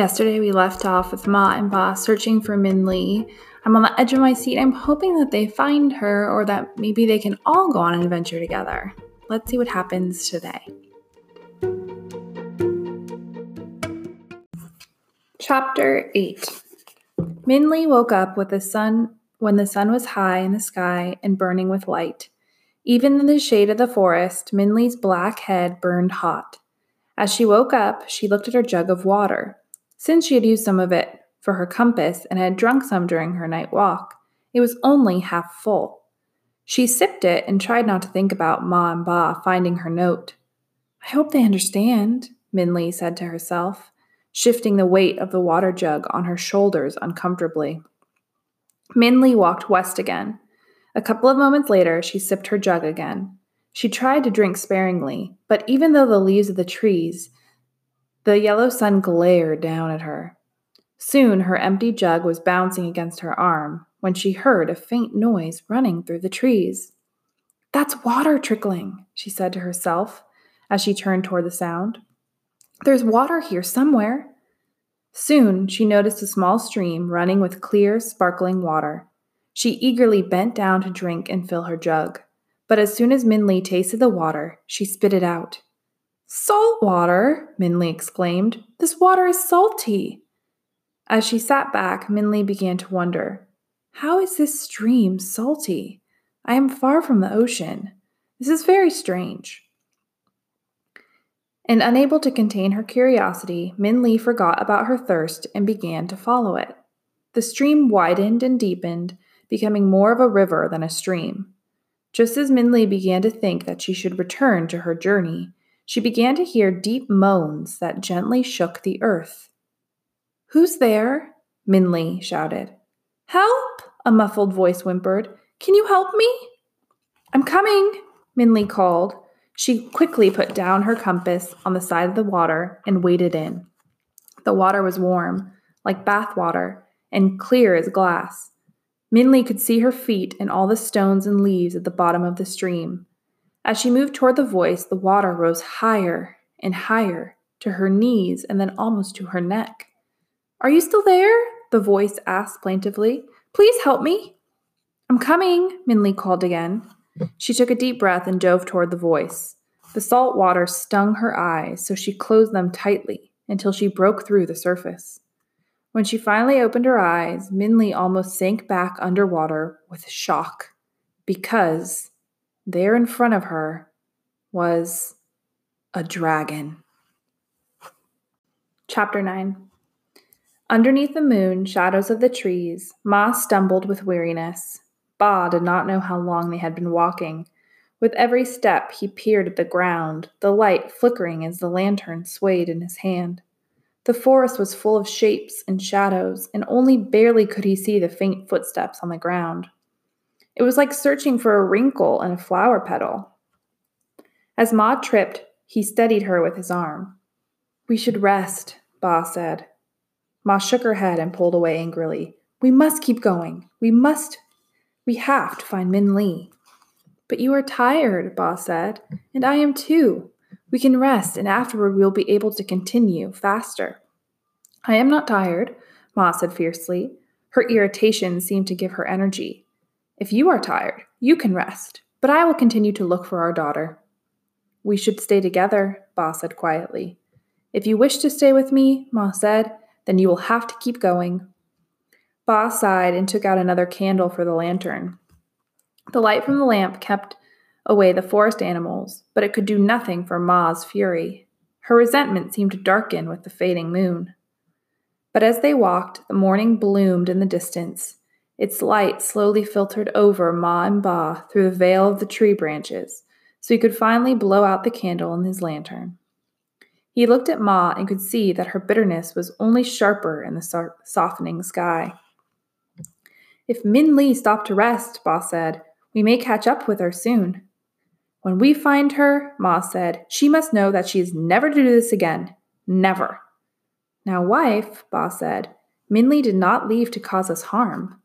Yesterday we left off with Ma and Ba searching for Minli. I'm on the edge of my seat. I'm hoping that they find her or that maybe they can all go on an adventure together. Let's see what happens today. Chapter 8 Minli woke up with the sun when the sun was high in the sky and burning with light. Even in the shade of the forest, Minli's black head burned hot. As she woke up, she looked at her jug of water. Since she had used some of it for her compass and had drunk some during her night walk, it was only half full. She sipped it and tried not to think about Ma and Ba finding her note. I hope they understand, Minli said to herself, shifting the weight of the water jug on her shoulders uncomfortably. Minli walked west again. A couple of moments later, she sipped her jug again. She tried to drink sparingly, but even though the leaves of the trees the yellow sun glared down at her. Soon her empty jug was bouncing against her arm when she heard a faint noise running through the trees. That's water trickling, she said to herself as she turned toward the sound. There's water here somewhere. Soon she noticed a small stream running with clear, sparkling water. She eagerly bent down to drink and fill her jug. But as soon as Minli tasted the water, she spit it out. Salt water, Minli exclaimed. This water is salty. As she sat back, Minli began to wonder How is this stream salty? I am far from the ocean. This is very strange. And unable to contain her curiosity, Minli forgot about her thirst and began to follow it. The stream widened and deepened, becoming more of a river than a stream. Just as Minli began to think that she should return to her journey, she began to hear deep moans that gently shook the earth. Who's there? Minli shouted. Help! A muffled voice whimpered. Can you help me? I'm coming, Minli called. She quickly put down her compass on the side of the water and waded in. The water was warm, like bath water, and clear as glass. Minli could see her feet and all the stones and leaves at the bottom of the stream. As she moved toward the voice, the water rose higher and higher to her knees and then almost to her neck. Are you still there? The voice asked plaintively. Please help me. I'm coming, Minli called again. She took a deep breath and dove toward the voice. The salt water stung her eyes, so she closed them tightly until she broke through the surface. When she finally opened her eyes, Minli almost sank back underwater with shock because there in front of her was a dragon. Chapter 9 Underneath the moon, shadows of the trees, Ma stumbled with weariness. Ba did not know how long they had been walking. With every step, he peered at the ground, the light flickering as the lantern swayed in his hand. The forest was full of shapes and shadows, and only barely could he see the faint footsteps on the ground. It was like searching for a wrinkle in a flower petal. As Ma tripped, he steadied her with his arm. We should rest, Ba said. Ma shook her head and pulled away angrily. We must keep going. We must. We have to find Minli. But you are tired, Ba said, and I am too. We can rest, and afterward we will be able to continue faster. I am not tired, Ma said fiercely. Her irritation seemed to give her energy. If you are tired, you can rest, but I will continue to look for our daughter. We should stay together, Ba said quietly. If you wish to stay with me, Ma said, then you will have to keep going. Ba sighed and took out another candle for the lantern. The light from the lamp kept away the forest animals, but it could do nothing for Ma's fury. Her resentment seemed to darken with the fading moon. But as they walked, the morning bloomed in the distance, its light slowly filtered over Ma and Ba through the veil of the tree branches, so he could finally blow out the candle in his lantern. He looked at Ma and could see that her bitterness was only sharper in the softening sky. If Minli stopped to rest, Ba said, we may catch up with her soon. When we find her, Ma said, she must know that she is never to do this again. Never. Now, wife, Ba said, Minli did not leave to cause us harm.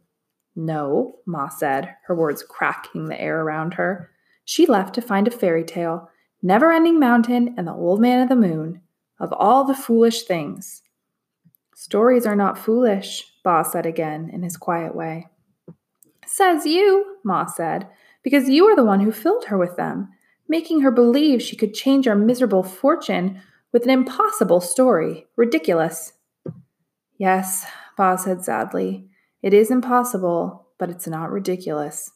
No, Ma said, her words cracking the air around her. She left to find a fairy tale, Never Ending Mountain, and the Old Man of the Moon. Of all the foolish things. Stories are not foolish, Ba said again in his quiet way. Says you, Ma said, because you are the one who filled her with them, making her believe she could change our miserable fortune with an impossible story. Ridiculous. Yes, Ba said sadly. It is impossible, but it's not ridiculous.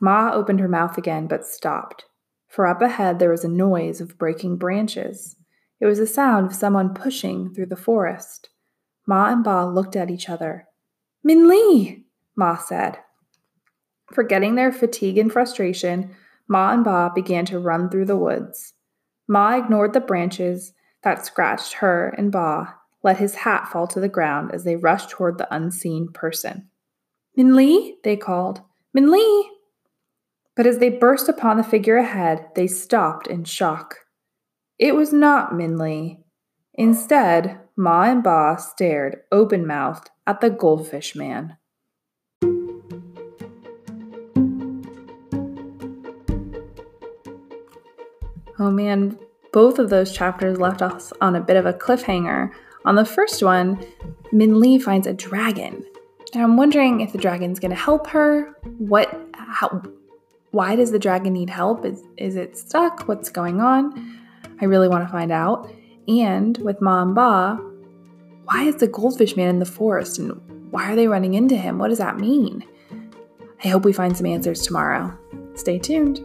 Ma opened her mouth again, but stopped, for up ahead there was a noise of breaking branches. It was the sound of someone pushing through the forest. Ma and Ba looked at each other. Minli, Ma said. Forgetting their fatigue and frustration, Ma and Ba began to run through the woods. Ma ignored the branches that scratched her and Ba, let his hat fall to the ground as they rushed toward the unseen person. Minli, they called. Minli! But as they burst upon the figure ahead, they stopped in shock. It was not Minli. Instead, Ma and Ba stared open mouthed at the goldfish man. Oh man, both of those chapters left us on a bit of a cliffhanger. On the first one, Minli finds a dragon. And I'm wondering if the dragon's going to help her. What how why does the dragon need help? Is is it stuck? What's going on? I really want to find out. And with Ma and Ba, why is the goldfish man in the forest and why are they running into him? What does that mean? I hope we find some answers tomorrow. Stay tuned.